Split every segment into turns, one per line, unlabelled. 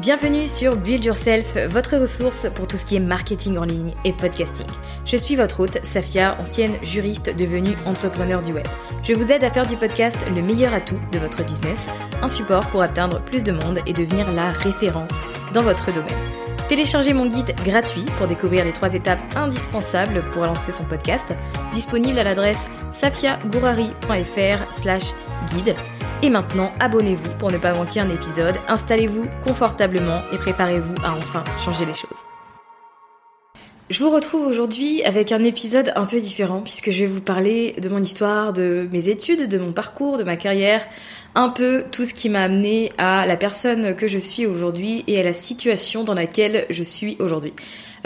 Bienvenue sur Build Yourself, votre ressource pour tout ce qui est marketing en ligne et podcasting. Je suis votre hôte, Safia, ancienne juriste devenue entrepreneur du web. Je vous aide à faire du podcast le meilleur atout de votre business, un support pour atteindre plus de monde et devenir la référence dans votre domaine. Téléchargez mon guide gratuit pour découvrir les trois étapes indispensables pour lancer son podcast, disponible à l'adresse safiagourari.fr slash guide. Et maintenant, abonnez-vous pour ne pas manquer un épisode, installez-vous confortablement et préparez-vous à enfin changer les choses. Je vous retrouve aujourd'hui avec un épisode un peu différent puisque je vais vous parler de mon histoire, de mes études, de mon parcours, de ma carrière, un peu tout ce qui m'a amené à la personne que je suis aujourd'hui et à la situation dans laquelle je suis aujourd'hui.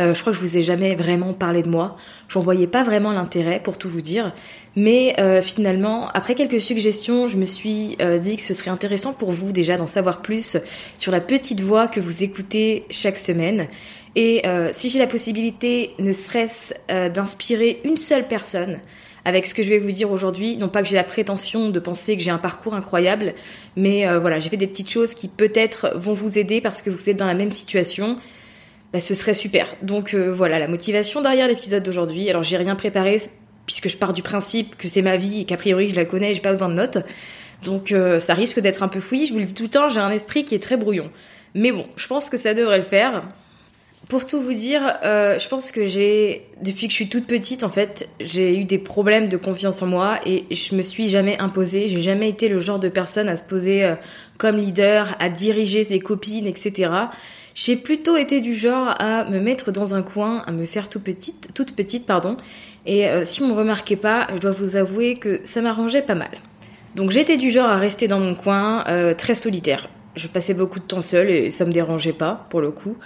Euh, je crois que je vous ai jamais vraiment parlé de moi. J'en voyais pas vraiment l'intérêt pour tout vous dire. Mais euh, finalement, après quelques suggestions, je me suis euh, dit que ce serait intéressant pour vous déjà d'en savoir plus sur la petite voix que vous écoutez chaque semaine. Et si j'ai la possibilité, ne serait-ce d'inspirer une seule personne avec ce que je vais vous dire aujourd'hui, non pas que j'ai la prétention de penser que j'ai un parcours incroyable, mais voilà, j'ai fait des petites choses qui peut-être vont vous aider parce que vous êtes dans la même situation bah, ce serait super. Donc euh, voilà, la motivation derrière l'épisode d'aujourd'hui. Alors j'ai rien préparé puisque je pars du principe que c'est ma vie et qu'a priori je la connais, j'ai pas besoin de notes. Donc euh, ça risque d'être un peu fouillis, je vous le dis tout le temps, j'ai un esprit qui est très brouillon. Mais bon, je pense que ça devrait le faire. Pour tout vous dire, euh, je pense que j'ai, depuis que je suis toute petite, en fait, j'ai eu des problèmes de confiance en moi et je me suis jamais imposée. J'ai jamais été le genre de personne à se poser comme leader, à diriger ses copines, etc. J'ai plutôt été du genre à me mettre dans un coin, à me faire toute petite, toute petite, pardon. Et euh, si on me remarquait pas, je dois vous avouer que ça m'arrangeait pas mal. Donc j'étais du genre à rester dans mon coin, euh, très solitaire. Je passais beaucoup de temps seule et ça me dérangeait pas, pour le coup.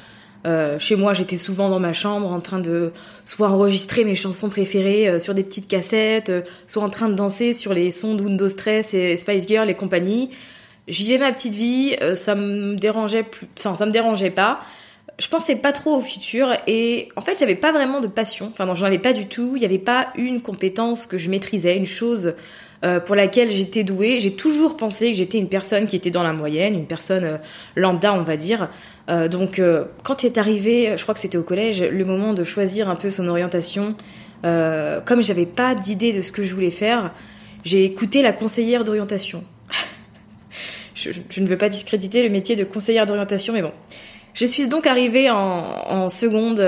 Euh, chez moi, j'étais souvent dans ma chambre en train de soit enregistrer mes chansons préférées sur des petites cassettes, soit en train de danser sur les sons d'Undo Stress et Spice Girl et compagnie. Je vivais ma petite vie, ça me dérangeait plus, ça me dérangeait pas. Je pensais pas trop au futur et en fait j'avais pas vraiment de passion. Enfin non, j'en avais pas du tout. Il y avait pas une compétence que je maîtrisais, une chose euh, pour laquelle j'étais douée. J'ai toujours pensé que j'étais une personne qui était dans la moyenne, une personne euh, lambda on va dire. donc quand est arrivé, je crois que c'était au collège, le moment de choisir un peu son orientation, comme j'avais pas d'idée de ce que je voulais faire, j'ai écouté la conseillère d'orientation je, ne veux pas discréditer le métier de conseillère d'orientation, mais bon. Je suis donc arrivée en, seconde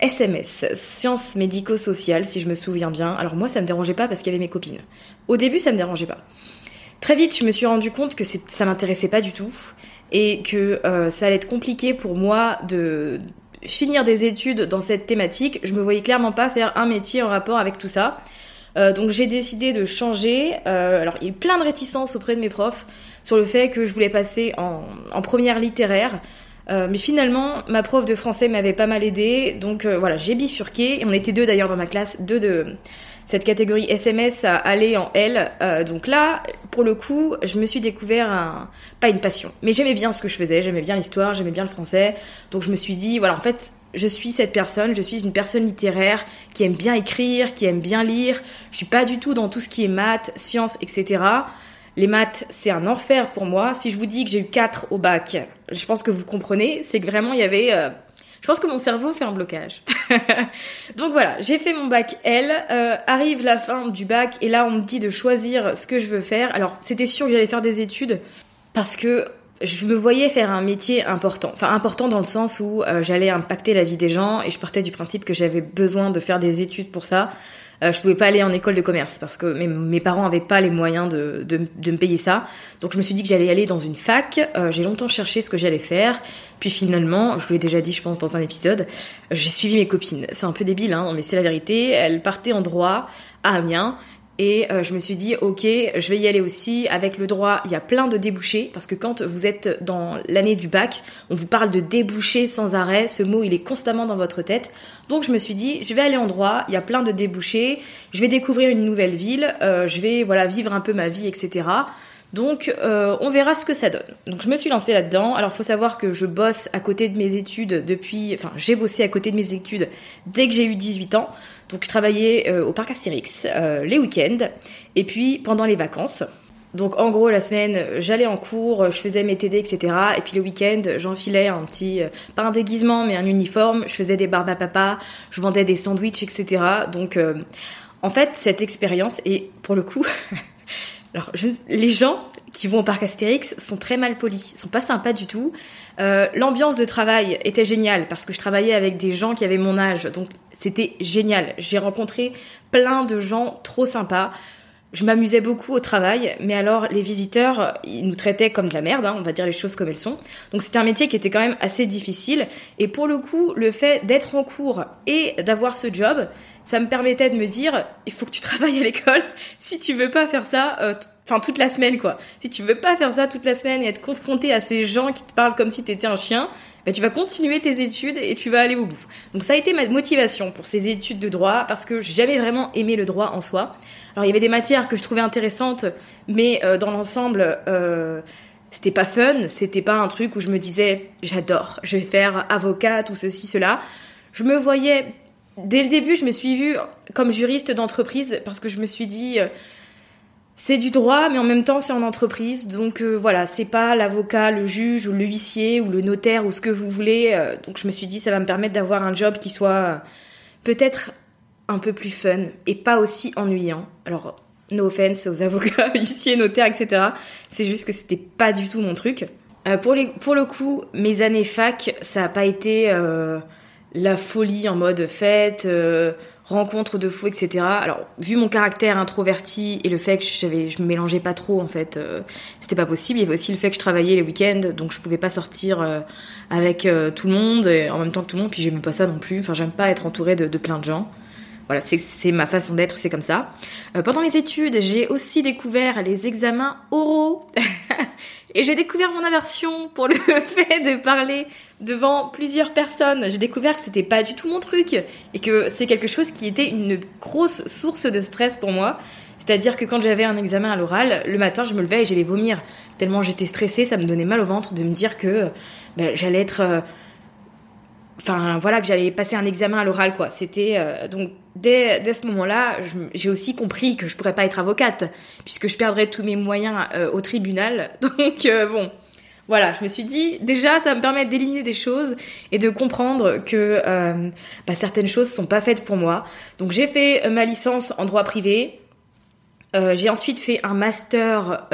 SMS, euh, sciences médico-sociales, si je me souviens bien. Alors moi, ça me dérangeait pas parce qu'il y avait mes copines. Au début, ça me dérangeait pas. Très vite, je me suis rendu compte que ça m'intéressait pas du tout et que euh, ça allait être compliqué pour moi de finir des études dans cette thématique. Je me voyais clairement pas faire un métier en rapport avec tout ça. Euh, donc j'ai décidé de changer. alors il y a eu plein de réticences auprès de mes profs sur le fait que je voulais passer en, première littéraire. Euh, mais finalement, ma prof de français m'avait pas mal aidé, donc euh, voilà, j'ai bifurqué. Et on était deux d'ailleurs dans ma classe, deux de cette catégorie SMS à aller en L. Euh, donc là, pour le coup, je me suis découvert un, pas une passion, mais j'aimais bien ce que je faisais, j'aimais bien l'histoire, j'aimais bien le français. Donc je me suis dit, voilà, en fait, je suis cette personne, je suis une personne littéraire qui aime bien écrire, qui aime bien lire. Je suis pas du tout dans tout ce qui est maths, sciences, etc. Les maths, c'est un enfer pour moi. Si je vous dis que j'ai eu 4 au bac, je pense que vous comprenez, c'est que vraiment il y avait euh, je pense que mon cerveau fait un blocage. Donc voilà, j'ai fait mon bac L, euh, arrive la fin du bac et là on me dit de choisir ce que je veux faire. Alors c'était sûr que j'allais faire des études parce que je me voyais faire un métier important. Enfin important dans le sens où euh, j'allais impacter la vie des gens et je partais du principe que j'avais besoin de faire des études pour ça. Euh, je pouvais pas aller en école de commerce parce que mes, parents avaient pas les moyens de, de, de, me payer ça. Donc je me suis dit que j'allais aller dans une fac. Euh, j'ai longtemps cherché ce que j'allais faire. Puis finalement, je vous l'ai déjà dit, je pense, dans un épisode, j'ai suivi mes copines. C'est un peu débile, hein, mais c'est la vérité. Elles partaient en droit à Amiens et euh, je me suis dit, ok, je vais y aller aussi. Avec le droit, il y a plein de débouchés, parce que quand vous êtes dans l'année du bac, on vous parle de débouchés sans arrêt. Ce mot, il est constamment dans votre tête. Donc je me suis dit, je vais aller en droit, il y a plein de débouchés, je vais découvrir une nouvelle ville, euh, je vais voilà vivre un peu ma vie, etc. Donc euh, on verra ce que ça donne. Donc je me suis lancée là-dedans. Alors faut savoir que je bosse à côté de mes études depuis, enfin j'ai bossé à côté de mes études dès que j'ai eu 18 ans. Donc je travaillais euh, au parc Astérix euh, les week-ends et puis pendant les vacances. Donc en gros la semaine j'allais en cours, je faisais mes TD etc. Et puis le week-end j'enfilais un petit, pas un déguisement mais un uniforme, je faisais des barbes à papa, je vendais des sandwichs etc. Donc en fait cette expérience et pour le coup Alors, les gens qui vont au parc Astérix sont très mal polis, sont pas sympas du tout. Euh, L'ambiance de travail était géniale parce que je travaillais avec des gens qui avaient mon âge, donc c'était génial. J'ai rencontré plein de gens trop sympas. Je m'amusais beaucoup au travail, mais alors les visiteurs, ils nous traitaient comme de la merde, hein, on va dire les choses comme elles sont. Donc c'était un métier qui était quand même assez difficile. Et pour le coup, le fait d'être en cours et d'avoir ce job, ça me permettait de me dire, il faut que tu travailles à l'école. Si tu veux pas faire ça, euh, enfin toute la semaine quoi. Si tu veux pas faire ça toute la semaine et être confronté à ces gens qui te parlent comme si tu étais un chien, bah, tu vas continuer tes études et tu vas aller au bout. Donc ça a été ma motivation pour ces études de droit parce que j'avais vraiment aimé le droit en soi. Alors il y avait des matières que je trouvais intéressantes, mais euh, dans l'ensemble, euh, c'était pas fun, c'était pas un truc où je me disais j'adore, je vais faire avocate ou ceci cela. Je me voyais dès le début, je me suis vue comme juriste d'entreprise parce que je me suis dit euh, c'est du droit, mais en même temps c'est en entreprise, donc euh, voilà, c'est pas l'avocat, le juge ou le huissier ou le notaire ou ce que vous voulez. Euh, donc je me suis dit ça va me permettre d'avoir un job qui soit peut-être un peu plus fun et pas aussi ennuyant. Alors no offense aux avocats, huissiers, notaires, etc. C'est juste que c'était pas du tout mon truc. pour, pour le coup, mes années fac, ça a pas été la folie en mode fête rencontres de fous, etc. Alors, vu mon caractère introverti et le fait que je, me mélangeais pas trop, en fait, euh, c'était pas possible. Il y avait aussi le fait que je travaillais les week-ends, donc je pouvais pas sortir euh, avec euh, tout le monde et en même temps que tout le monde. Puis j'aimais pas ça non plus. Enfin, j'aime pas être entourée de plein de gens. Voilà, c'est ma façon d'être, c'est comme ça. pendant mes études, j'ai aussi découvert les examens oraux. Et j'ai découvert mon aversion pour le fait de parler devant plusieurs personnes. J'ai découvert que c'était pas du tout mon truc et que c'est quelque chose qui était une grosse source de stress pour moi. C'est-à-dire que quand j'avais un examen à l'oral, le matin, je me levais et j'allais vomir. Tellement j'étais stressée, ça me donnait mal au ventre de me dire que ben, j'allais être euh, enfin voilà que j'allais passer un examen à l'oral quoi c'était euh, donc dès, dès ce moment-là j'ai aussi compris que je pourrais pas être avocate puisque je perdrais tous mes moyens euh, au tribunal. Donc euh, bon voilà je me suis dit déjà ça me permet d'éliminer des choses et de comprendre que bah, certaines choses sont pas faites pour moi. Donc j'ai fait ma licence en droit privé. J'ai ensuite fait un master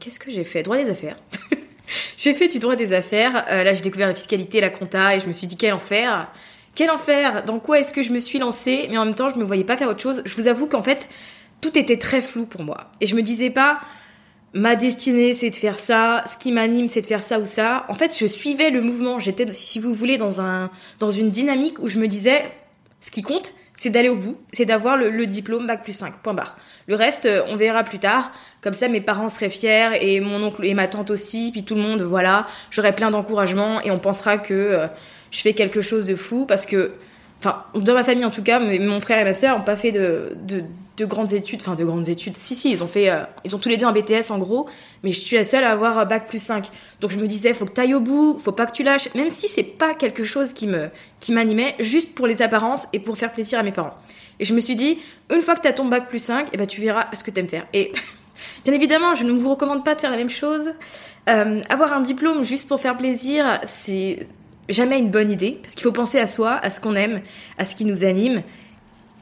qu'est-ce que j'ai fait? Droit des affaires. J'ai fait du droit des affaires. Euh, là, j'ai découvert la fiscalité, la compta, et je me suis dit quel enfer. Quel enfer Dans quoi est-ce que je me suis lancée Mais en même temps, je me voyais pas faire autre chose. Je vous avoue qu'en fait, tout était très flou pour moi. Et je me disais pas, ma destinée, c'est de faire ça. Ce qui m'anime, c'est de faire ça ou ça. En fait, je suivais le mouvement. J'étais, si vous voulez, dans un, dans une dynamique où je me disais, ce qui compte, c'est d'aller au bout, c'est d'avoir le, diplôme bac plus 5, point barre. Le reste, euh, on verra plus tard. Comme ça, mes parents seraient fiers et mon oncle et ma tante aussi, puis tout le monde, voilà. J'aurai plein d'encouragement et on pensera que euh, je fais quelque chose de fou parce que enfin dans ma famille en tout cas, mais mon frère et ma sœur n'ont pas fait de, de, grandes études, enfin de grandes études. Si si, ils ont fait, euh, ils ont tous les deux un BTS en gros, mais je suis la seule à avoir bac plus 5. Donc je me disais, faut que tu ailles au bout, faut pas que tu lâches, même si c'est pas quelque chose qui m'animait, juste pour les apparences et pour faire plaisir à mes parents. Et je me suis dit, une fois que tu as ton bac plus 5, et eh ben tu verras ce que tu aimes faire. Et bien évidemment, je ne vous recommande pas de faire la même chose. Euh, avoir un diplôme juste pour faire plaisir, c'est jamais une bonne idée, parce qu'il faut penser à soi, à ce qu'on aime, à ce qui nous anime.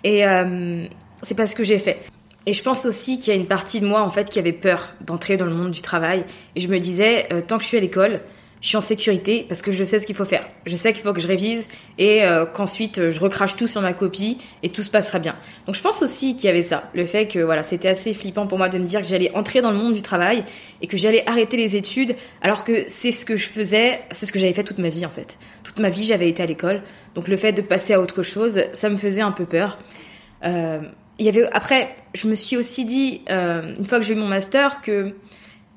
Et euh, c'est pas ce que j'ai fait. Et je pense aussi qu'il y a une partie de moi, en fait, qui avait peur d'entrer dans le monde du travail. Et je me disais, euh, tant que je suis à l'école, je suis en sécurité parce que je sais ce qu'il faut faire. Je sais qu'il faut que je révise et euh, qu'ensuite euh, je recrache tout sur ma copie et tout se passera bien. Donc je pense aussi qu'il y avait ça, le fait que voilà, c'était assez flippant pour moi de me dire que j'allais entrer dans le monde du travail et que j'allais arrêter les études alors que c'est ce que je faisais, c'est ce que j'avais fait toute ma vie en fait. Toute ma vie, j'avais été à l'école. Donc le fait de passer à autre chose, ça me faisait un peu peur. Euh, il y avait après, je me suis aussi dit une fois que j'ai eu mon master que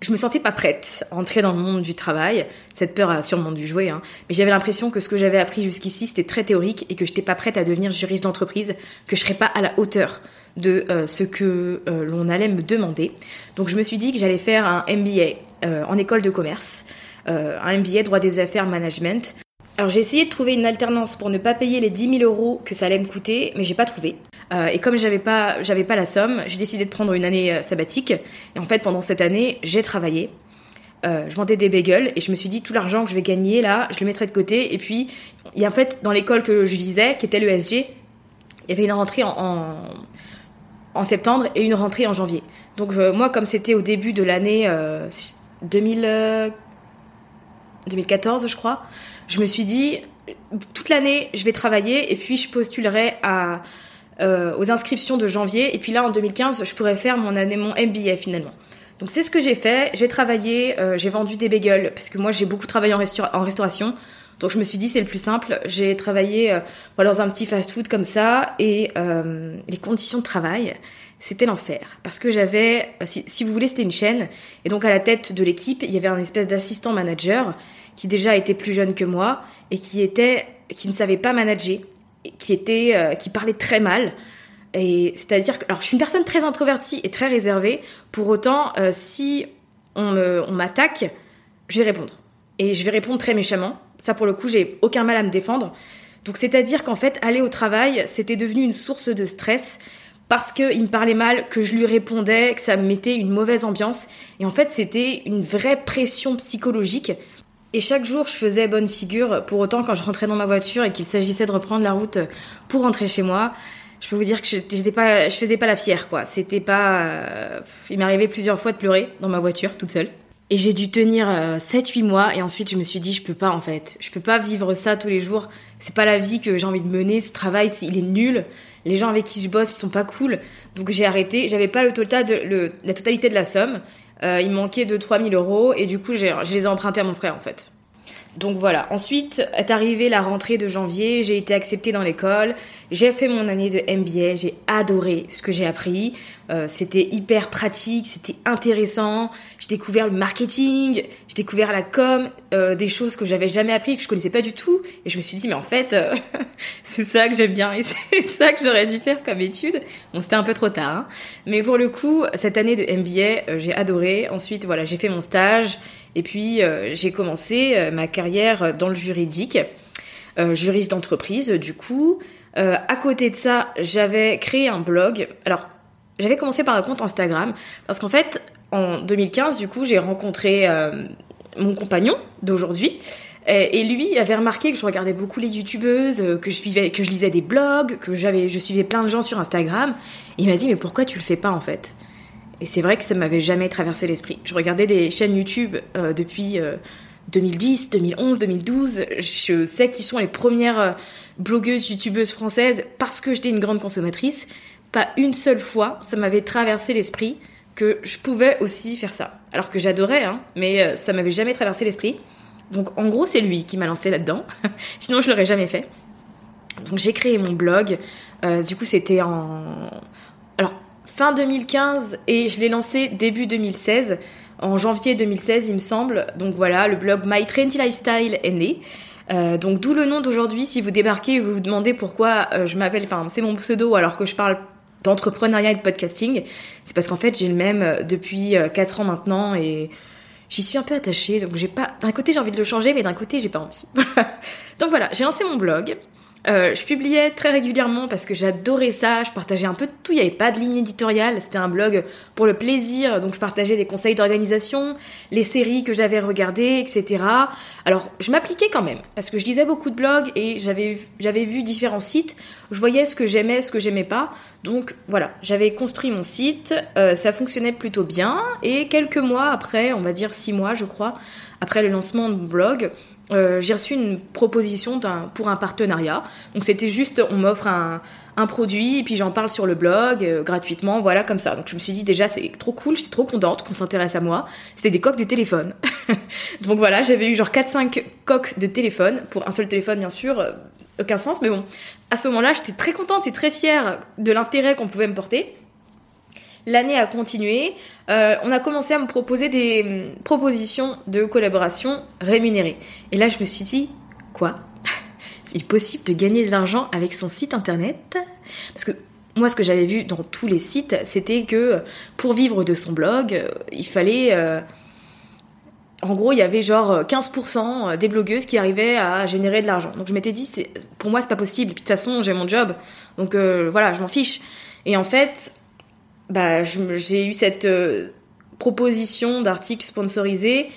je me sentais pas prête à entrer dans le monde du travail. Cette peur a sûrement dû jouer, hein. mais j'avais l'impression que ce que j'avais appris jusqu'ici c'était très théorique et que j'étais pas prête à devenir juriste d'entreprise, que je serais pas à la hauteur de euh, ce que euh, l'on allait me demander. Donc je me suis dit que j'allais faire un MBA euh, en école de commerce, un MBA droit des affaires management. Alors j'ai essayé de trouver une alternance pour ne pas payer les 10 000 euros que ça allait me coûter, mais j'ai pas trouvé. Euh, et comme j'avais pas, j'avais pas la somme, j'ai décidé de prendre une année euh, sabbatique. Et en fait, pendant cette année, j'ai travaillé. Euh, je vendais des bagels et je me suis dit tout l'argent que je vais gagner là, je le mettrai de côté. Et puis, il y a en fait dans l'école que je visais, qui était l'ESG, il y avait une rentrée en, en, septembre et une rentrée en janvier. Donc moi, comme c'était au début de l'année 2000, 2014, je crois, je me suis dit, toute l'année, je vais travailler et puis je postulerai à, euh, aux inscriptions de janvier. Et puis là, en 2015, je pourrais faire mon année, mon MBA finalement. Donc c'est ce que j'ai fait. J'ai travaillé, euh, j'ai vendu des bagels parce que moi j'ai beaucoup travaillé en, en, restauration. Donc je me suis dit c'est le plus simple. J'ai travaillé euh, dans un petit fast-food comme ça et les conditions de travail c'était l'enfer parce que j'avais, si, si, vous voulez, c'était une chaîne et donc à la tête de l'équipe il y avait un espèce d'assistant manager qui déjà était plus jeune que moi et qui était qui ne savait pas manager, qui était euh, qui parlait très mal. Et c'est-à-dire que alors je suis une personne très introvertie et très réservée. Pour autant, euh, si on on m'attaque, je vais répondre et je vais répondre très méchamment. Ça pour le coup, j'ai aucun mal à me défendre. Donc c'est-à-dire qu'en fait, aller au travail, c'était devenu une source de stress parce qu'il me parlait mal, que je lui répondais, que ça me mettait une mauvaise ambiance. Et en fait, c'était une vraie pression psychologique et chaque jour, je faisais bonne figure. Pour autant, quand je rentrais dans ma voiture et qu'il s'agissait de reprendre la route pour rentrer chez moi, je peux vous dire que je faisais pas la fière, quoi. C'était pas, euh, il m'arrivait plusieurs fois de pleurer dans ma voiture toute seule. Et j'ai dû tenir 7-8 euh, mois et ensuite je me suis dit je peux pas en fait. Je peux pas vivre ça tous les jours. C'est pas la vie que j'ai envie de mener. Ce travail, il est nul. Les gens avec qui je bosse, ils sont pas cool. Donc j'ai arrêté. J'avais pas le total de, la totalité de la somme. Euh, il manquait de 3000 euros et du coup, je les ai empruntés à mon frère en fait. Donc voilà. Ensuite est arrivée la rentrée de janvier. J'ai été acceptée dans l'école. J'ai fait mon année de MBA. J'ai adoré ce que j'ai appris. Euh, c'était hyper pratique. C'était intéressant. J'ai découvert le marketing. J'ai découvert la com, euh, des choses que j'avais jamais appris que je connaissais pas du tout. Et je me suis dit mais en fait euh, c'est ça que j'aime bien et c'est ça que j'aurais dû faire comme étude. Bon c'était un peu trop tard. Hein. Mais pour le coup cette année de MBA j'ai adoré. Ensuite voilà j'ai fait mon stage. Et puis euh, j'ai commencé euh, ma carrière dans le juridique, euh, juriste d'entreprise du coup. à côté de ça, j'avais créé un blog. Alors, j'avais commencé par un compte Instagram parce qu'en fait, en 2015, du coup, j'ai rencontré mon compagnon d'aujourd'hui. Et lui avait remarqué que je regardais beaucoup les youtubeuses, que je suivais, que je lisais des blogs, que j'avais, je suivais plein de gens sur Instagram. il m'a dit mais pourquoi tu le fais pas en fait? Et c'est vrai que ça m'avait jamais traversé l'esprit. Je regardais des chaînes YouTube euh, depuis 2010, 2011, 2012. Je sais qui sont les premières euh, blogueuses, youtubeuses françaises parce que j'étais une grande consommatrice. Pas une seule fois, ça m'avait traversé l'esprit que je pouvais aussi faire ça. Alors que j'adorais, hein, mais euh, ça m'avait jamais traversé l'esprit. Donc en gros, c'est lui qui m'a lancé là-dedans. Sinon, je l'aurais jamais fait. Donc j'ai créé mon blog. du coup, c'était en fin 2015 et je l'ai lancé début 2016, en janvier 2016 il me semble. Donc voilà, le blog My Trendy Lifestyle est né. Euh, donc d'où le nom d'aujourd'hui. Si vous débarquez et vous vous demandez pourquoi euh, je m'appelle, enfin c'est mon pseudo alors que je parle d'entrepreneuriat et de podcasting, c'est parce qu'en fait j'ai le même euh, depuis 4 ans maintenant et j'y suis un peu attachée. Donc j'ai pas, d'un côté j'ai envie de le changer, mais d'un côté j'ai pas envie. donc voilà, j'ai lancé mon blog. Euh, je publiais très régulièrement parce que j'adorais ça. Je partageais un peu de tout. Il n'y avait pas de ligne éditoriale. C'était un blog pour le plaisir. Donc je partageais des conseils d'organisation, les séries que j'avais regardées, etc. Alors je m'appliquais quand même parce que je lisais beaucoup de blogs et j'avais j'avais vu différents sites. Je voyais ce que j'aimais, ce que j'aimais pas. Donc voilà, j'avais construit mon site. Euh, ça fonctionnait plutôt bien. Et quelques mois après, on va dire six mois, je crois, après le lancement de mon blog, euh, j'ai reçu une proposition pour un partenariat. Donc c'était juste, on m'offre un, un, produit et puis j'en parle sur le blog euh, gratuitement, voilà comme ça. Donc je me suis dit déjà c'est trop cool, j'étais trop contente qu'on s'intéresse à moi. C'était des coques de téléphone. Donc voilà, j'avais eu genre 4-5 coques de téléphone pour un seul téléphone bien sûr, euh, aucun sens, mais bon. À ce moment-là, j'étais très contente et très fière de l'intérêt qu'on pouvait me porter. L'année a continué. Euh, on a commencé à me proposer des hum, propositions de collaboration rémunérées. Et là, je me suis dit, quoi? C'est possible de gagner de l'argent avec son site internet? Parce que moi, ce que j'avais vu dans tous les sites, c'était que pour vivre de son blog, euh, il fallait... Euh, en gros, il y avait genre 15% des blogueuses qui arrivaient à générer de l'argent. Donc je m'étais dit, pour moi, c'est pas possible. Puis de toute façon, j'ai mon job. Donc voilà, je m'en fiche. Et en fait, bah, j'ai eu cette euh, proposition d'article sponsorisé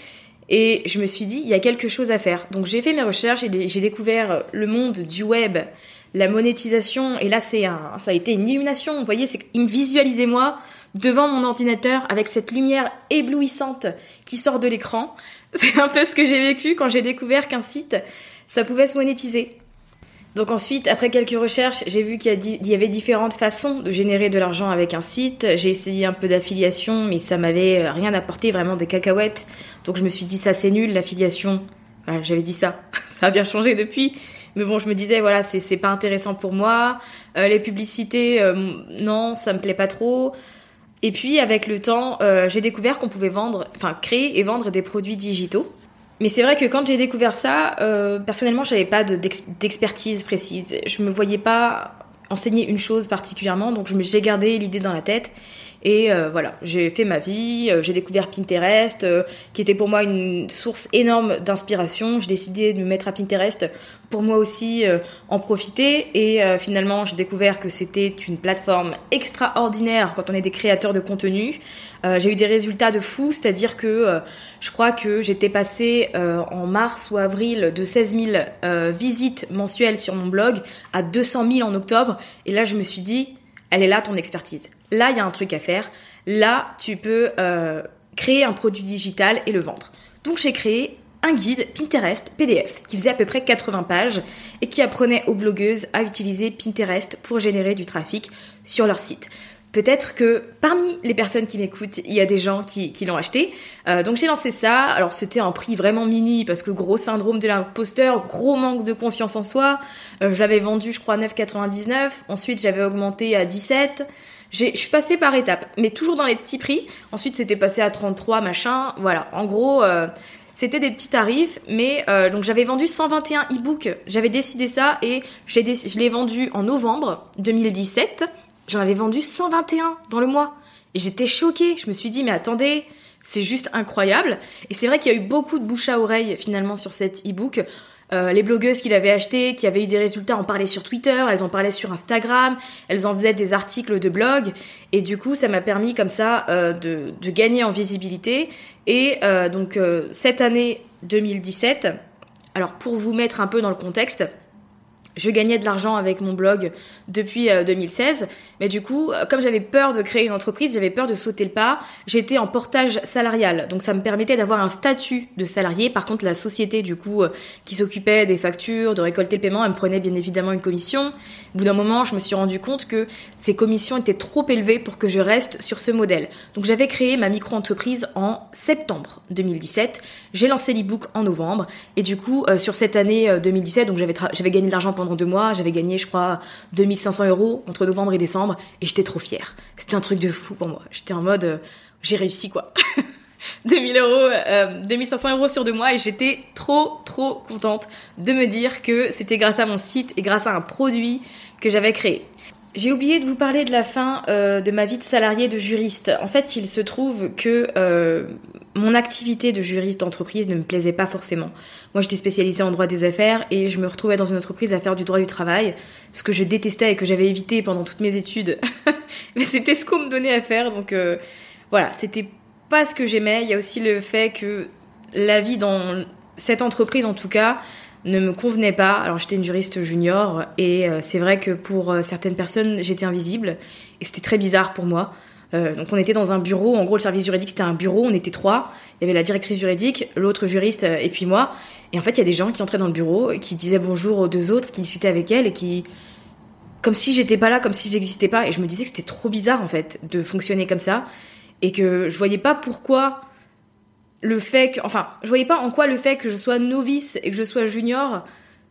et je me suis dit, il y a quelque chose à faire. Donc j'ai fait mes recherches et j'ai découvert le monde du web, la monétisation, et là c'est un, ça a été une illumination. Vous voyez, c'est visualisait moi devant mon ordinateur avec cette lumière éblouissante qui sort de l'écran. C'est un peu ce que j'ai vécu quand j'ai découvert qu'un site, ça pouvait se monétiser. Donc ensuite, après quelques recherches, j'ai vu qu'il y, avait différentes façons de générer de l'argent avec un site. J'ai essayé un peu d'affiliation, mais ça m'avait euh, rien apporté, vraiment des cacahuètes. Donc je me suis dit ça c'est nul l'affiliation. J'avais dit ça. ça a bien changé depuis. Mais bon, je me disais voilà, c'est pas intéressant pour moi. Euh, les publicités, euh, non, ça me plaît pas trop. Et puis avec le temps, j'ai découvert qu'on pouvait vendre, enfin créer et vendre des produits digitaux. Mais c'est vrai que quand j'ai découvert ça, euh, personnellement, j'avais pas d'expertise précise. Je me voyais pas enseigner une chose particulièrement, donc j'ai gardé l'idée dans la tête. Et euh, voilà, j'ai fait ma vie, euh, j'ai découvert Pinterest, euh, qui était pour moi une source énorme d'inspiration. J'ai décidé de me mettre à Pinterest pour moi aussi en profiter. Et finalement, j'ai découvert que c'était une plateforme extraordinaire quand on est des créateurs de contenu. j'ai eu des résultats de fou, c'est-à-dire que je crois que j'étais passée en mars ou avril de 16 000 visites mensuelles sur mon blog à 200 000 en octobre. Et là, je me suis dit, elle est là ton expertise. Là, il y a un truc à faire. Là, tu peux euh, créer un produit digital et le vendre. Donc j'ai créé un guide Pinterest PDF qui faisait à peu près 80 pages et qui apprenait aux blogueuses à utiliser Pinterest pour générer du trafic sur leur site. Peut-être que parmi les personnes qui m'écoutent, il y a des gens qui, l'ont acheté. Euh, donc j'ai lancé ça. Alors c'était un prix vraiment mini parce que gros syndrome de l'imposteur, gros manque de confiance en soi. Euh, je l'avais vendu, je crois, 9,99. Ensuite j'avais augmenté à 17. Je suis passée par étapes, mais toujours dans les petits prix. Ensuite c'était passé à 33, machin. Voilà. En gros, euh, c'était des petits tarifs, mais donc j'avais vendu 121 e-books. J'avais décidé ça et je l'ai vendu en novembre 2017. J'en avais vendu 121 dans le mois. Et j'étais choquée. Je me suis dit, mais attendez, c'est juste incroyable. Et c'est vrai qu'il y a eu beaucoup de bouche à oreille finalement sur cet e-book. Euh, les blogueuses qui l'avaient acheté, qui avaient eu des résultats, en parlaient sur Twitter, elles en parlaient sur Instagram, elles en faisaient des articles de blog, et du coup, ça m'a permis comme ça euh, de, de, gagner en visibilité. Et euh, donc cette année 2017, alors pour vous mettre un peu dans le contexte, je gagnais de l'argent avec mon blog depuis 2016, euh, mais du coup, euh, comme j'avais peur de créer une entreprise, j'avais peur de sauter le pas, j'étais en portage salarial. Donc ça me permettait d'avoir un statut de salarié. Par contre, la société, du coup, euh, qui s'occupait des factures, de récolter le paiement, elle me prenait bien évidemment une commission. Au bout d'un moment, je me suis rendu compte que ces commissions étaient trop élevées pour que je reste sur ce modèle. Donc j'avais créé ma micro-entreprise en septembre 2017. J'ai lancé l'ebook en novembre. Et du coup, sur cette année 2017, donc j'avais, j'avais gagné de l'argent pendant deux mois. J'avais gagné, je crois, 2500 euros entre novembre et décembre et j'étais trop fière. C'était un truc de fou pour moi. J'étais en mode, euh, j'ai réussi quoi. 2000 euros, 2500 euros sur deux mois et j'étais trop trop contente de me dire que c'était grâce à mon site et grâce à un produit que j'avais créé. J'ai oublié de vous parler de la fin euh, de ma vie de salarié de juriste. En fait, il se trouve que euh, mon activité de juriste d'entreprise ne me plaisait pas forcément. Moi, j'étais spécialisée en droit des affaires et je me retrouvais dans une entreprise à faire du droit du travail, ce que je détestais et que j'avais évité pendant toutes mes études. Mais c'était ce qu'on me donnait à faire, donc euh, voilà, c'était pas ce que j'aimais. Il y a aussi le fait que la vie dans cette entreprise, en tout cas, ne me convenait pas. Alors j'étais une juriste junior et euh, c'est vrai que pour euh, certaines personnes j'étais invisible et c'était très bizarre pour moi. Euh, donc on était dans un bureau, en gros le service juridique c'était un bureau, on était trois. Il y avait la directrice juridique, l'autre juriste et puis moi. Et en fait il y a des gens qui entraient dans le bureau, qui disaient bonjour aux deux autres, qui discutaient avec elles et qui comme si j'étais pas là, comme si j'existais pas. Et je me disais que c'était trop bizarre en fait de fonctionner comme ça et que je voyais pas pourquoi le fait que, enfin, je voyais pas en quoi le fait que je sois novice et que je sois junior,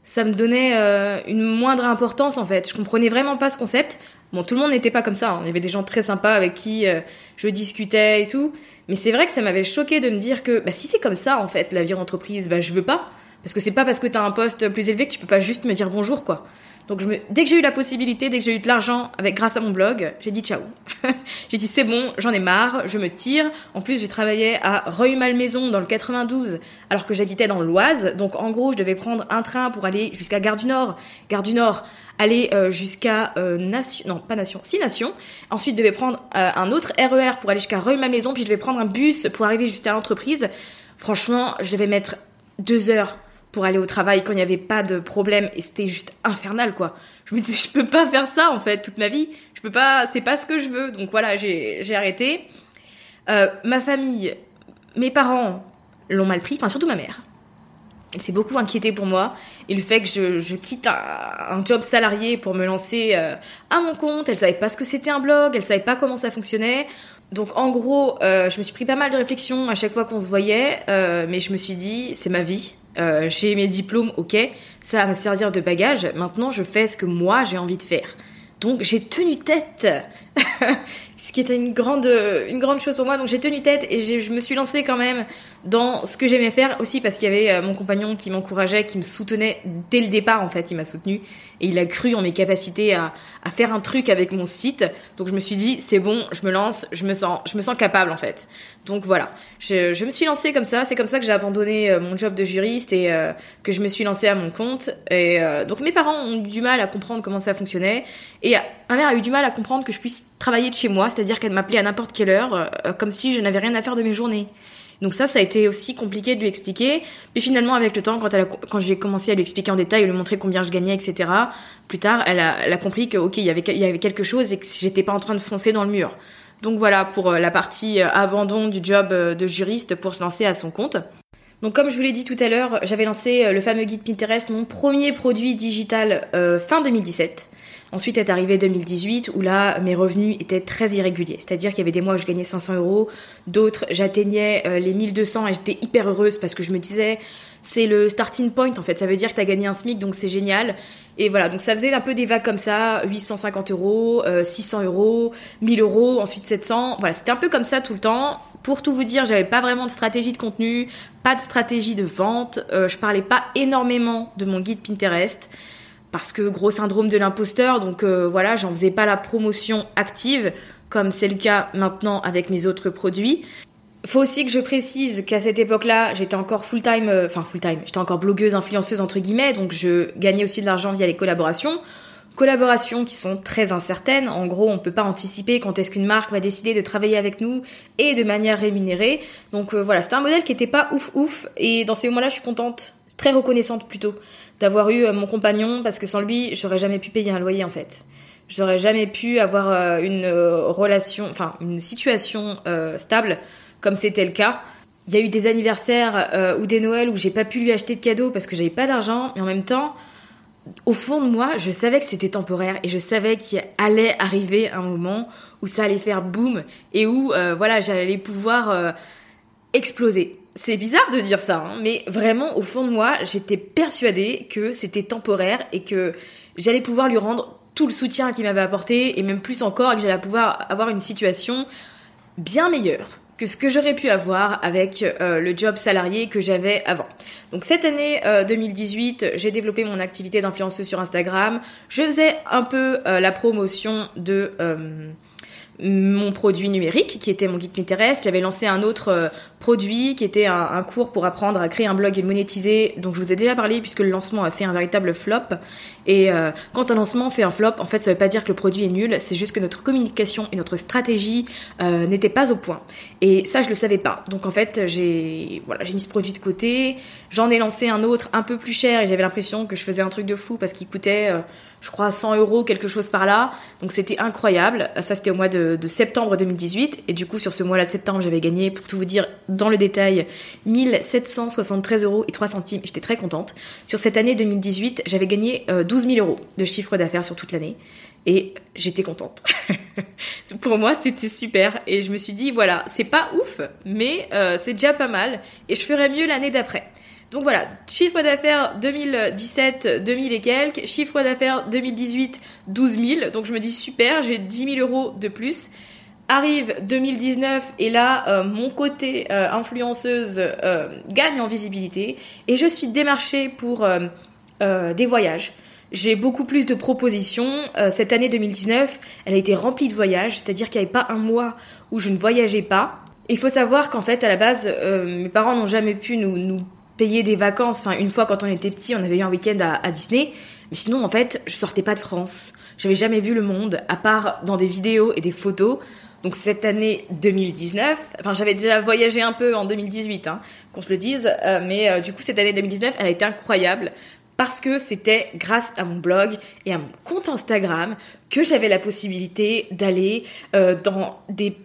ça me donnait euh, une moindre importance en fait. Je comprenais vraiment pas ce concept. Bon, tout le monde n'était pas comme ça. Hein. Il y avait des gens très sympas avec qui euh, je discutais et tout. Mais c'est vrai que ça m'avait choqué de me dire que bah, si c'est comme ça en fait la vie en entreprise, bah je veux pas. Parce que c'est pas parce que t'as un poste plus élevé que tu peux pas juste me dire bonjour quoi. Donc je me... dès que j'ai eu la possibilité, dès que j'ai eu de l'argent avec grâce à mon blog, j'ai dit ciao. j'ai dit c'est bon, j'en ai marre, je me tire. En plus, j'ai travaillé à Reuil-Malmaison dans le 92 alors que j'habitais dans l'Oise. Donc en gros, je devais prendre un train pour aller jusqu'à Gare du Nord. Gare du Nord, aller euh, jusqu'à euh, Nation, non pas Nation, Six Nations. Ensuite, je devais prendre euh, un autre RER pour aller jusqu'à Reuil-Malmaison, puis je devais prendre un bus pour arriver jusqu'à l'entreprise. Franchement, je devais mettre deux heures pour aller au travail quand il n'y avait pas de problème et c'était juste infernal quoi. Je me disais je peux pas faire ça en fait toute ma vie. Je peux pas, c'est pas ce que je veux. Donc voilà, j'ai arrêté. Euh, ma famille, mes parents l'ont mal pris, enfin surtout ma mère. Elle s'est beaucoup inquiétée pour moi et le fait que je, je quitte un, job salarié pour me lancer euh, à mon compte. Elle savait pas ce que c'était un blog, elle savait pas comment ça fonctionnait. Donc en gros, euh, je me suis pris pas mal de réflexions à chaque fois qu'on se voyait, mais je me suis dit c'est ma vie, euh, j'ai mes diplômes, ok, ça va me servir de bagage. Maintenant, je fais ce que moi j'ai envie de faire. Donc j'ai tenu tête, ce qui était une grande, une grande chose pour moi. Donc j'ai tenu tête et je me suis lancée quand même dans ce que j'aimais faire aussi parce qu'il y avait euh, mon compagnon qui m'encourageait, qui me soutenait dès le départ en fait. Il m'a soutenu et il a cru en mes capacités à, faire un truc avec mon site. Donc je me suis dit c'est bon, je me lance, je me sens, je me sens capable en fait. Donc voilà, je, je me suis lancée comme ça. C'est comme ça que j'ai abandonné euh, mon job de juriste et euh, que je me suis lancée à mon compte. Et donc mes parents ont eu du mal à comprendre comment ça fonctionnait et ma mère a eu du mal à comprendre que je puisse travailler de chez moi, c'est-à-dire qu'elle m'appelait à n'importe quelle heure, euh, comme si je n'avais rien à faire de mes journées. Donc ça, ça a été aussi compliqué de lui expliquer. Puis finalement, avec le temps, quand, j'ai commencé à lui expliquer en détail, lui montrer combien je gagnais, etc., plus tard, elle a, compris que, ok, il y avait, il y avait quelque chose et que j'étais pas en train de foncer dans le mur. Donc voilà pour euh, la partie euh, abandon du job de juriste pour se lancer à son compte. Donc comme je vous l'ai dit tout à l'heure, j'avais lancé le fameux guide Pinterest, mon premier produit digital fin 2017. Ensuite est arrivé 2018 où là mes revenus étaient très irréguliers. C'est-à-dire qu'il y avait des mois où je gagnais 500 euros, d'autres j'atteignais euh, les 1200 et j'étais hyper heureuse parce que je me disais c'est le starting point en fait. Ça veut dire que tu as gagné un SMIC donc c'est génial. Et voilà, donc ça faisait un peu des vagues comme ça, 850 euros, 600 euh, euros, 1000 euros, ensuite 700. Voilà, c'était un peu comme ça tout le temps. Pour tout vous dire, j'avais pas vraiment de stratégie de contenu, pas de stratégie de vente, euh, je parlais pas énormément de mon guide Pinterest parce que gros syndrome de l'imposteur, donc euh, voilà, j'en faisais pas la promotion active comme c'est le cas maintenant avec mes autres produits. Faut aussi que je précise qu'à cette époque-là, j'étais encore full time, euh, enfin full time, j'étais encore blogueuse, influenceuse entre guillemets, donc je gagnais aussi de l'argent via les collaborations. Collaborations qui sont très incertaines. En gros, on peut pas anticiper quand est-ce qu'une marque va décider de travailler avec nous et de manière rémunérée. Donc euh, voilà, c'était un modèle qui était pas ouf ouf. Et dans ces moments-là, je suis contente, très reconnaissante plutôt, d'avoir eu euh, mon compagnon parce que sans lui, j'aurais jamais pu payer un loyer en fait. J'aurais jamais pu avoir euh, une euh, relation, enfin une situation stable comme c'était le cas. Il y a eu des anniversaires ou des Noëls où j'ai pas pu lui acheter de cadeaux parce que j'avais pas d'argent, mais en même temps, au fond de moi, je savais que c'était temporaire et je savais qu'il allait arriver un moment où ça allait faire boum et où voilà, j'allais pouvoir exploser. C'est bizarre de dire ça, hein, mais vraiment au fond de moi, j'étais persuadée que c'était temporaire et que j'allais pouvoir lui rendre tout le soutien qu'il m'avait apporté et même plus encore, que j'allais pouvoir avoir une situation bien meilleure que ce que j'aurais pu avoir avec euh, le job salarié que j'avais avant. Donc cette année 2018, euh, j'ai développé mon activité d'influenceuse sur Instagram. Je faisais un peu la promotion de mon produit numérique qui était mon guide Pinterest. J'avais lancé un autre euh, produit qui était un, cours pour apprendre à créer un blog et monétiser. Donc je vous ai déjà parlé puisque le lancement a fait un véritable flop. Et euh, quand un lancement fait un flop, en fait ça veut pas dire que le produit est nul, c'est juste que notre communication et notre stratégie euh, n'étaient pas au point. Et ça je le savais pas. Donc en fait j'ai voilà j'ai mis ce produit de côté. J'en ai lancé un autre un peu plus cher et j'avais l'impression que je faisais un truc de fou parce qu'il coûtait je crois 100 euros, quelque chose par là. Donc c'était incroyable. Ça c'était au mois de, septembre 2018. Et du coup sur ce mois-là de septembre j'avais gagné, pour tout vous dire dans le détail, 1773 euros et 3 centimes. J'étais très contente. Sur cette année 2018 j'avais gagné 12 euh, 000 euros de chiffre d'affaires sur toute l'année. Et j'étais contente. pour moi, c'était super. Et je me suis dit, voilà, c'est pas ouf, mais euh, c'est déjà pas mal. Et je ferai mieux l'année d'après. Donc voilà, chiffre d'affaires 2017, 2000 et quelques, chiffre d'affaires 2018, 12 000. Donc je me dis super, j'ai 10 000 euros de plus. Arrive 2019 et là, euh, mon côté euh, influenceuse euh, gagne en visibilité et je suis démarchée pour des voyages. J'ai beaucoup plus de propositions. cette année 2019, elle a été remplie de voyages, c'est-à-dire qu'il n'y avait pas un mois où je ne voyageais pas. Il faut savoir qu'en fait, à la base, mes parents n'ont jamais pu nous, nous payer des vacances. Enfin, une fois quand on était petit, on avait eu un week-end à, Disney. Mais sinon, en fait, je sortais pas de France. J'avais jamais vu le monde, à part dans des vidéos et des photos. Donc cette année 2019, enfin j'avais déjà voyagé un peu en 2018, hein, qu'on se le dise, euh, mais euh, du coup cette année 2019, elle a été incroyable parce que c'était grâce à mon blog et à mon compte Instagram que j'avais la possibilité d'aller euh, dans des,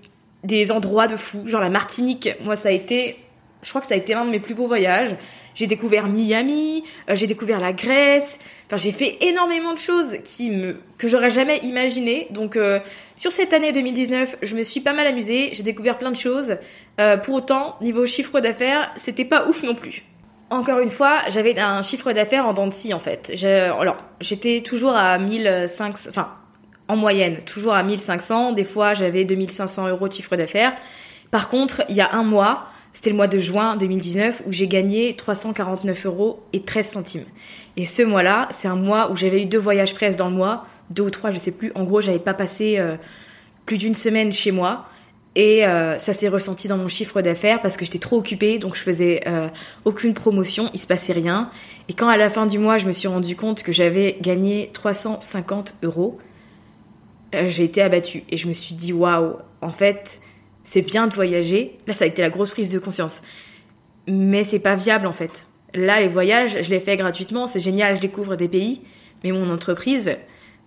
des endroits de fou, genre la Martinique. Moi ça a été je crois que ça a été l'un de mes plus beaux voyages. J'ai découvert Miami, euh, j'ai découvert la Grèce. Enfin, j'ai fait énormément de choses qui me que j'aurais jamais imaginé. Donc, euh, sur cette année 2019, je me suis pas mal amusée. J'ai découvert plein de choses. Euh, pour autant, niveau chiffre d'affaires, c'était pas ouf non plus. Encore une fois, j'avais un chiffre d'affaires en dents en fait. Alors, j'étais toujours à 1500, enfin, en moyenne, toujours à 1500. Des fois, j'avais 2500 euros de chiffre d'affaires. Par contre, il y a un mois, c'était le mois de juin 2019 où j'ai gagné 349 euros et 13 centimes. Et ce mois-là, c'est un mois où j'avais eu deux voyages presque dans le mois, deux ou trois, je sais plus. En gros, j'avais pas passé euh, plus d'une semaine chez moi. Et euh, ça s'est ressenti dans mon chiffre d'affaires parce que j'étais trop occupée, donc je faisais euh, aucune promotion, il se passait rien. Et quand à la fin du mois, je me suis rendu compte que j'avais gagné 350 euros, j'ai été abattue et je me suis dit waouh, en fait, c'est bien de voyager. Là, ça a été la grosse prise de conscience. Mais c'est pas viable en fait. Là, les voyages, je les fais gratuitement, c'est génial, je découvre des pays, mais mon entreprise,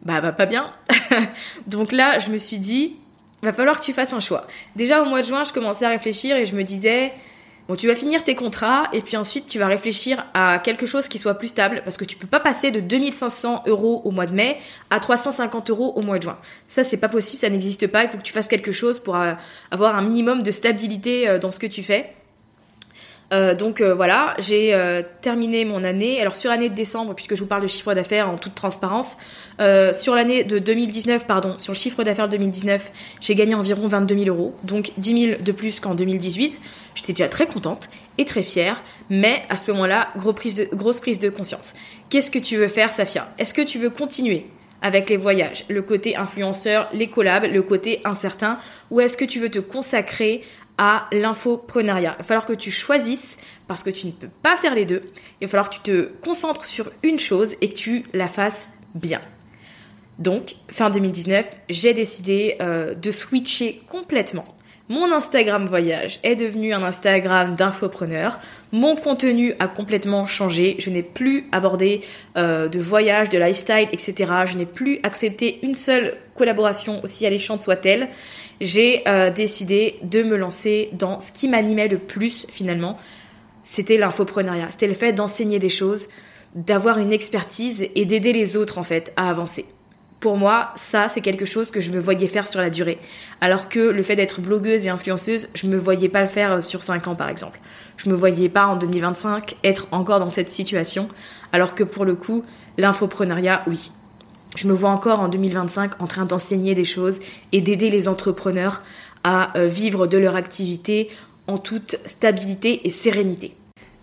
bah, bah pas bien. Donc là, je me suis dit, va falloir que tu fasses un choix. Déjà au mois de juin, je commençais à réfléchir et je me disais, Bon, tu vas finir tes contrats et puis ensuite tu vas réfléchir à quelque chose qui soit plus stable parce que tu peux pas passer de 2500 euros au mois de mai à 350 euros au mois de juin. Ça, c'est pas possible, ça n'existe pas. Il faut que tu fasses quelque chose pour euh, avoir un minimum de stabilité euh, dans ce que tu fais. Euh, donc euh, voilà, j'ai euh, terminé mon année. Alors sur l'année de décembre, puisque je vous parle de chiffre d'affaires en toute transparence, sur l'année de 2019, pardon, sur le chiffre d'affaires 2019, j'ai gagné environ 22 000 euros, donc 10 000 de plus qu'en 2018. J'étais déjà très contente et très fière, mais à ce moment-là, de, grosse prise de conscience. Qu'est-ce que tu veux faire, Safia? Est-ce que tu veux continuer? Avec les voyages, le côté influenceur, les collabs, le côté incertain, ou est-ce que tu veux te consacrer à l'infoprenariat. Il va falloir que tu choisisses parce que tu ne peux pas faire les deux. Il va falloir que tu te concentres sur une chose et que tu la fasses bien. Donc, fin 2019, j'ai décidé euh, de switcher complètement. Mon Instagram voyage est devenu un Instagram d'infopreneur. Mon contenu a complètement changé. Je n'ai plus abordé euh, de voyage, de lifestyle, etc. Je n'ai plus accepté une seule collaboration, aussi alléchante soit-elle j'ai euh, décidé de me lancer dans ce qui m'animait le plus finalement. C'était l'infoprenariat. C'était le fait d'enseigner des choses, d'avoir une expertise et d'aider les autres en fait à avancer. Pour moi, ça, c'est quelque chose que je me voyais faire sur la durée. Alors que le fait d'être blogueuse et influenceuse, je me voyais pas le faire sur 5 ans, par exemple. Je me voyais pas en 2025 être encore dans cette situation. Alors que pour le coup, l'infoprenariat, oui je me vois encore en 2025 en train d'enseigner des choses et d'aider les entrepreneurs à vivre de leur activité en toute stabilité et sérénité.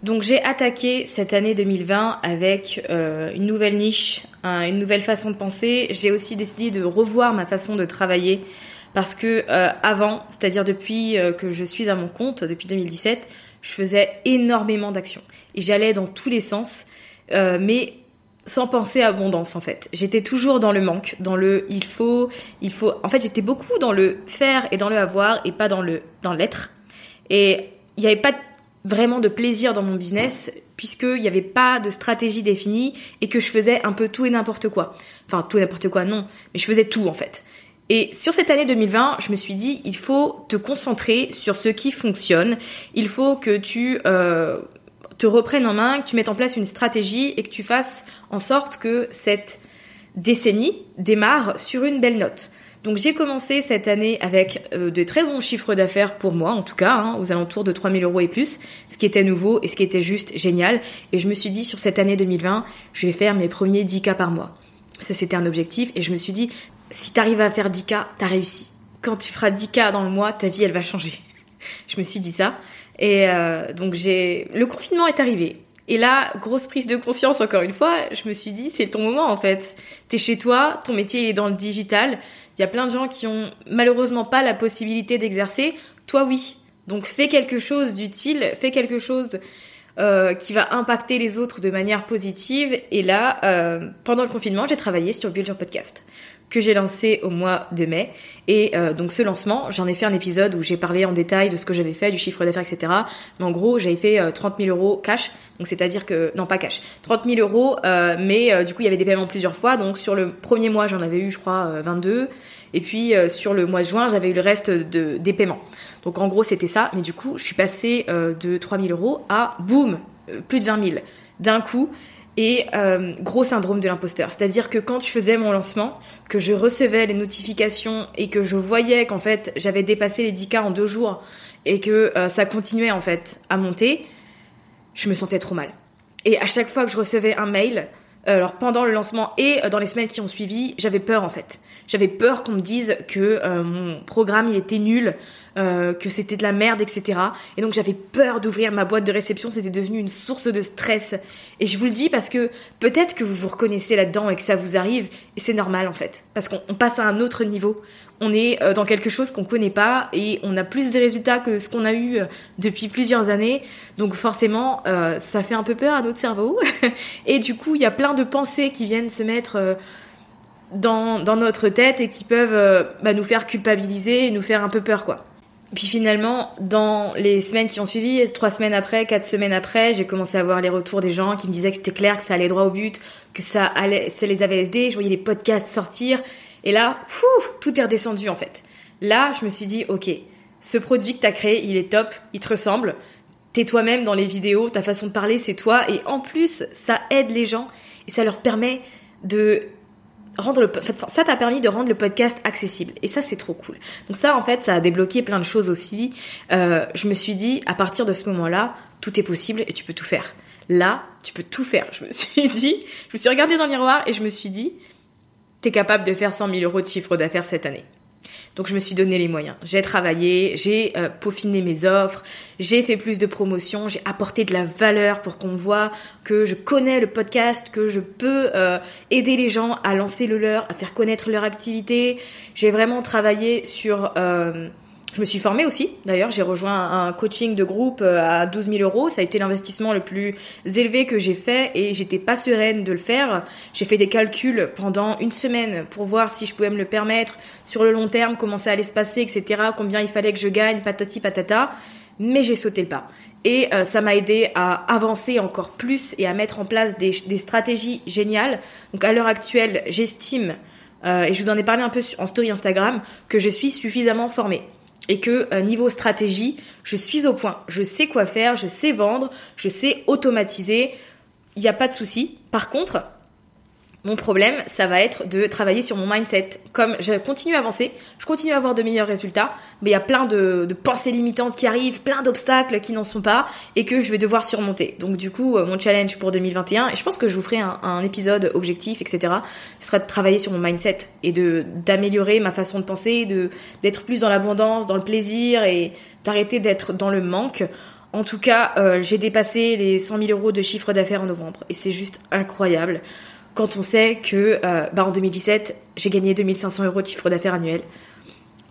Donc j'ai attaqué cette année 2020 avec une nouvelle niche, une nouvelle façon de penser. J'ai aussi décidé de revoir ma façon de travailler parce que avant, c'est-à-dire depuis que je suis à mon compte, depuis 2017, je faisais énormément d'actions et j'allais dans tous les sens, euh, mais sans penser à abondance en fait. J'étais toujours dans le manque, dans le il faut, il faut. En fait, j'étais beaucoup dans le faire et dans le avoir et pas dans le dans l'être. Et il n'y avait pas vraiment de plaisir dans mon business puisqu'il n'y avait pas de stratégie définie et que je faisais un peu tout et n'importe quoi. Enfin, tout et n'importe quoi, non, mais je faisais tout en fait. Et sur cette année 2020, je me suis dit, il faut te concentrer sur ce qui fonctionne. Il faut que tu euh, te reprennes en main, que tu mettes en place une stratégie et que tu fasses en sorte que cette décennie démarre sur une belle note. Donc j'ai commencé cette année avec euh, de très bons chiffres d'affaires pour moi, en tout cas, hein, aux alentours de 3000 euros et plus, ce qui était nouveau et ce qui était juste génial. Et je me suis dit, sur cette année 2020, je vais faire mes premiers 10 cas par mois. Ça, c'était un objectif. Et je me suis dit, si t'arrives à faire 10K, t'as réussi. Quand tu feras 10K dans le mois, ta vie, elle va changer. je me suis dit ça. Et euh, donc j'ai, le confinement est arrivé. Et là, grosse prise de conscience encore une fois, je me suis dit, c'est ton moment en fait. T'es chez toi, ton métier est dans le digital. Il y a plein de gens qui ont malheureusement pas la possibilité d'exercer. Toi, oui. Donc fais quelque chose d'utile, fais quelque chose euh, qui va impacter les autres de manière positive. Et là, euh, pendant le confinement, j'ai travaillé sur Build Your Podcast que j'ai lancé au mois de mai. Et euh, donc ce lancement, j'en ai fait un épisode où j'ai parlé en détail de ce que j'avais fait, du chiffre d'affaires, etc. Mais en gros, j'avais fait 30 000 euros cash. Donc c'est-à-dire que, non pas cash, 30 000 euros, mais du coup il y avait des paiements plusieurs fois. Donc sur le premier mois, j'en avais eu, je crois, 22. Et puis sur le mois de juin, j'avais eu le reste de, des paiements. Donc en gros, c'était ça. Mais du coup, je suis passée euh, de 3000 euros à boum, euh, plus de 20 000 d'un coup. Et euh, gros syndrome de l'imposteur. C'est-à-dire que quand je faisais mon lancement, que je recevais les notifications et que je voyais qu'en fait j'avais dépassé les 10K en deux jours et que ça continuait en fait à monter, je me sentais trop mal. Et à chaque fois que je recevais un mail, alors pendant le lancement et dans les semaines qui ont suivi, j'avais peur en fait. J'avais peur qu'on me dise que mon programme il était nul, euh, que c'était de la merde, etc. Et donc j'avais peur d'ouvrir ma boîte de réception, c'était devenu une source de stress. Et je vous le dis parce que peut-être que vous vous reconnaissez là-dedans et que ça vous arrive, et c'est normal en fait, parce qu'on passe à un autre niveau. On est euh, dans quelque chose qu'on connaît pas et on a plus de résultats que ce qu'on a eu euh, depuis plusieurs années. Donc forcément, ça fait un peu peur à notre cerveau. et du coup, il y a plein de pensées qui viennent se mettre dans, dans, notre tête et qui peuvent bah, nous faire culpabiliser et nous faire un peu peur, quoi. Puis finalement, dans les semaines qui ont suivi, trois semaines après, quatre semaines après, j'ai commencé à voir les retours des gens qui me disaient que c'était clair, que ça allait droit au but, que ça allait, ça les avait aidés. Je voyais les podcasts sortir, et là, tout est redescendu en fait. Là, je me suis dit, ok, ce produit que t'as créé, il est top, il te ressemble. T'es toi-même dans les vidéos, ta façon de parler, c'est toi, et en plus, ça aide les gens et ça leur permet de rendre le, ça t'a permis de rendre le podcast accessible et ça c'est trop cool. Donc ça en fait ça a débloqué plein de choses aussi. Euh, je me suis dit à partir de ce moment-là tout est possible et tu peux tout faire. Là tu peux tout faire. Je me suis dit, je me suis regardée dans le miroir et je me suis dit t'es capable de faire 100 000 euros de chiffre d'affaires cette année. Donc je me suis donné les moyens. J'ai travaillé, j'ai euh, peaufiné mes offres, j'ai fait plus de promotions, j'ai apporté de la valeur pour qu'on voit que je connais le podcast, que je peux euh, aider les gens à lancer le leur, à faire connaître leur activité. J'ai vraiment travaillé sur euh, je me suis formée aussi, d'ailleurs, j'ai rejoint un coaching de groupe euh, à 12 000 euros. Ça a été l'investissement le plus élevé que j'ai fait et j'étais pas sereine de le faire. J'ai fait des calculs pendant une semaine pour voir si je pouvais me le permettre sur le long terme, comment ça allait se passer, etc. Combien il fallait que je gagne, patati patata. Mais j'ai sauté le pas. Et euh, ça m'a aidé à avancer encore plus et à mettre en place des, stratégies géniales. Donc à l'heure actuelle, j'estime, euh, et je vous en ai parlé un peu en story Instagram, que je suis suffisamment formée et que euh, niveau stratégie, je suis au point. Je sais quoi faire, je sais vendre, je sais automatiser. Il n'y a pas de souci. Par contre, Mon problème, ça va être de travailler sur mon mindset. Comme je continue à avancer, je continue à avoir de meilleurs résultats, mais il y a plein de, pensées limitantes qui arrivent, plein d'obstacles qui n'en sont pas et que je vais devoir surmonter. Donc du coup, euh, mon challenge pour 2021, et je pense que je vous ferai un, épisode objectif, etc., ce sera de travailler sur mon mindset et de d'améliorer ma façon de penser, de d'être plus dans l'abondance, dans le plaisir et d'arrêter d'être dans le manque. En tout cas, euh, j'ai dépassé les 100 000 euros de chiffre d'affaires en novembre et c'est juste incroyable quand on sait que euh, bah en 2017, j'ai gagné 2500 euros de chiffre d'affaires annuel.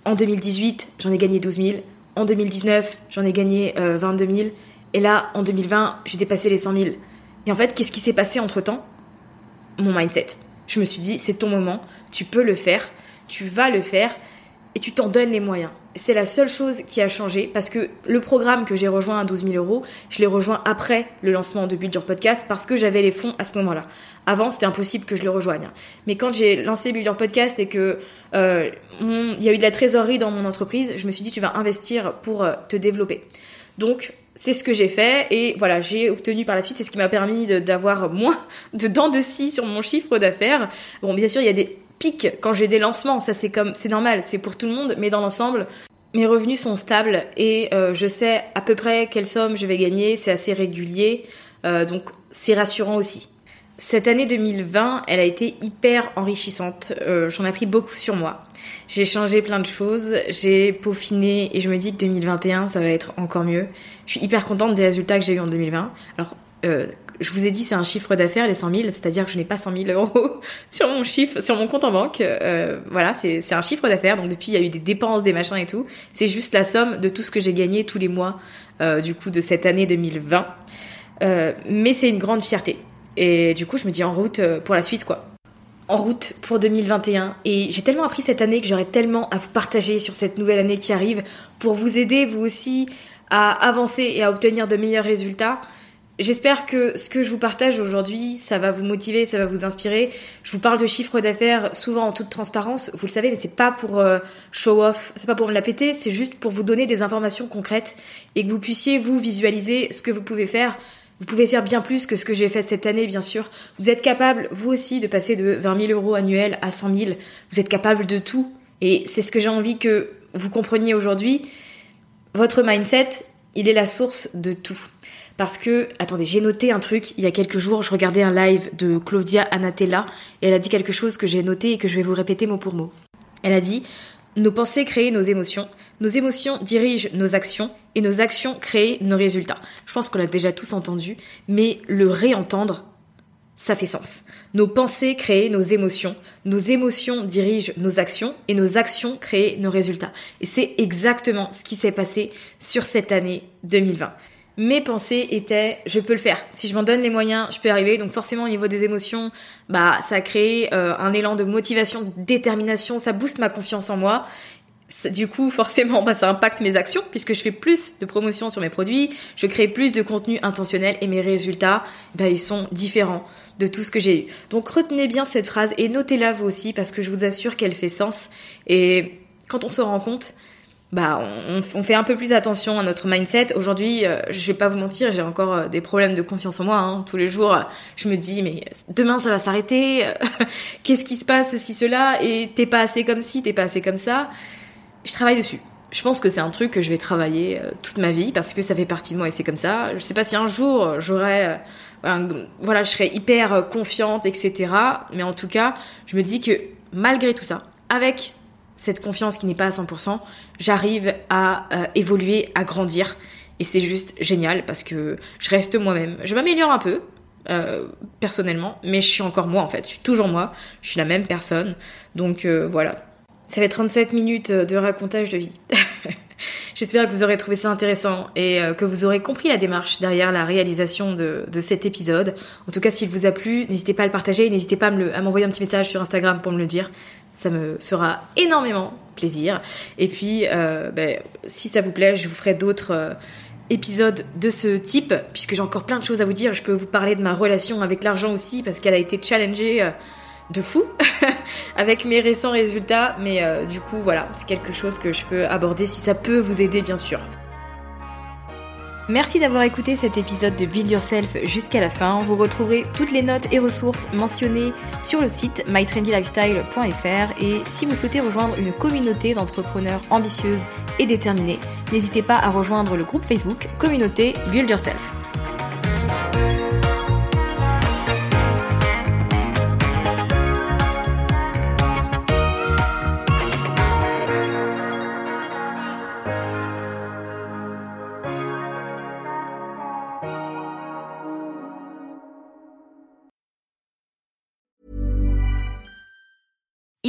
En 2018, j'en ai gagné 12 000. En 2019, j'en ai gagné 22 euh, 000. Et là, en 2020, j'ai dépassé les 100 000. Et en fait, qu'est-ce qui s'est passé entre-temps? Mon mindset. Je me suis dit, c'est ton moment, tu peux le faire, tu vas le faire, et tu t'en donnes les moyens c'est la seule chose qui a changé parce que le programme que j'ai rejoint à 12 000 euros, je l'ai rejoint après le lancement de Build Your Podcast parce que j'avais les fonds à ce moment-là. Avant, c'était impossible que je le rejoigne. Mais quand j'ai lancé Build Your Podcast et que euh, il y a eu de la trésorerie dans mon entreprise, je me suis dit tu vas investir pour euh, te développer. Donc c'est ce que j'ai fait et voilà, j'ai obtenu par la suite, c'est ce qui m'a permis d'avoir moins de dents de scie sur mon chiffre d'affaires. Bon, bien sûr, il y a des quand j'ai des lancements. Ça, c'est comme, c'est normal, c'est pour tout le monde, mais dans l'ensemble, mes revenus sont stables et euh, je sais à peu près quelle somme je vais gagner. C'est assez régulier, euh, donc c'est rassurant aussi. Cette année 2020, elle a été hyper enrichissante. Euh, j'en ai appris beaucoup sur moi. J'ai changé plein de choses, j'ai peaufiné et je me dis que 2021, ça va être encore mieux. Je suis hyper contente des résultats que j'ai eu en 2020. Alors, je vous ai dit, c'est un chiffre d'affaires, les 100 000, c'est-à-dire que je n'ai pas 100 000 euros sur mon chiffre, sur mon compte en banque. Euh, voilà, c'est un chiffre d'affaires. Donc depuis, il y a eu des dépenses, des machins et tout. C'est juste la somme de tout ce que j'ai gagné tous les mois, euh, du coup, de cette année 2020. Euh, mais c'est une grande fierté. Et du coup, je me dis en route pour la suite, quoi. En route pour 2021. Et j'ai tellement appris cette année que j'aurais tellement à vous partager sur cette nouvelle année qui arrive pour vous aider, vous aussi, à avancer et à obtenir de meilleurs résultats. J'espère que ce que je vous partage aujourd'hui, ça va vous motiver, ça va vous inspirer. Je vous parle de chiffre d'affaires souvent en toute transparence, vous le savez, mais c'est pas pour euh, show off, c'est pas pour me la péter, c'est juste pour vous donner des informations concrètes et que vous puissiez vous visualiser ce que vous pouvez faire. Vous pouvez faire bien plus que ce que j'ai fait cette année, bien sûr. Vous êtes capable, vous aussi, de passer de 20 000 euros annuels à 100 000. Vous êtes capable de tout. Et c'est ce que j'ai envie que vous compreniez aujourd'hui. Votre mindset, il est la source de tout. Parce que, attendez, j'ai noté un truc, il y a quelques jours, je regardais un live de Claudia Anatella, et elle a dit quelque chose que j'ai noté et que je vais vous répéter mot pour mot. Elle a dit, nos pensées créent nos émotions, nos émotions dirigent nos actions, et nos actions créent nos résultats. Je pense qu'on l'a déjà tous entendu, mais le réentendre, ça fait sens. Nos pensées créent nos émotions, nos émotions dirigent nos actions et nos actions créent nos résultats. Et c'est exactement ce qui s'est passé sur cette année 2020 mes pensées étaient je peux le faire. Si je m'en donne les moyens, je peux y arriver. Donc forcément au niveau des émotions, bah ça a créé euh, un élan de motivation, de détermination, ça booste ma confiance en moi. du coup, forcément, bah, ça impacte mes actions puisque je fais plus de promotion sur mes produits, je crée plus de contenu intentionnel et mes résultats, bah, ils sont différents de tout ce que j'ai eu. Donc retenez bien cette phrase et notez-la vous aussi parce que je vous assure qu'elle fait sens. Et quand on se rend compte, bah on, fait un peu plus attention à notre mindset. Aujourd'hui, euh, je vais pas vous mentir, j'ai encore euh, des problèmes de confiance en moi. Hein. Tous les jours, je me dis mais demain ça va s'arrêter. Qu'est-ce qui se passe si cela? Et t'es pas assez comme ci, t'es pas assez comme ça. Je travaille dessus. Je pense que c'est un truc que je vais travailler euh, toute ma vie parce que ça fait partie de moi et c'est comme ça. Je sais pas si un jour j'aurai voilà, je serai hyper confiante, etc. Mais en tout cas, je me dis que malgré tout ça, avec cette confiance qui n'est pas à 100%, j'arrive à euh, évoluer, à grandir. Et c'est juste génial parce que je reste moi-même. Je m'améliore un peu, euh, personnellement, mais je suis encore moi en fait. Je suis toujours moi, je suis la même personne. Donc euh, voilà. Ça fait 37 minutes de racontage de vie. J'espère que vous aurez trouvé ça intéressant et que vous aurez compris la démarche derrière la réalisation de, cet épisode. En tout cas, s'il vous a plu, n'hésitez pas à le partager, n'hésitez pas à m'envoyer un petit message sur Instagram pour me le dire. Ça me fera énormément plaisir. Et puis, euh, ben, si ça vous plaît, je vous ferai d'autres euh, épisodes de ce type, puisque j'ai encore plein de choses à vous dire. Je peux vous parler de ma relation avec l'argent aussi, parce qu'elle a été challengée euh, de fou avec mes récents résultats. Mais du coup, voilà, c'est quelque chose que je peux aborder si ça peut vous aider, bien sûr. Merci d'avoir écouté cet épisode de Build Yourself jusqu'à la fin. Vous retrouverez toutes les notes et ressources mentionnées sur le site mytrendylifestyle.fr et si vous souhaitez rejoindre une communauté d'entrepreneurs ambitieuses et déterminées, n'hésitez pas à rejoindre le groupe Facebook Communauté Build Yourself.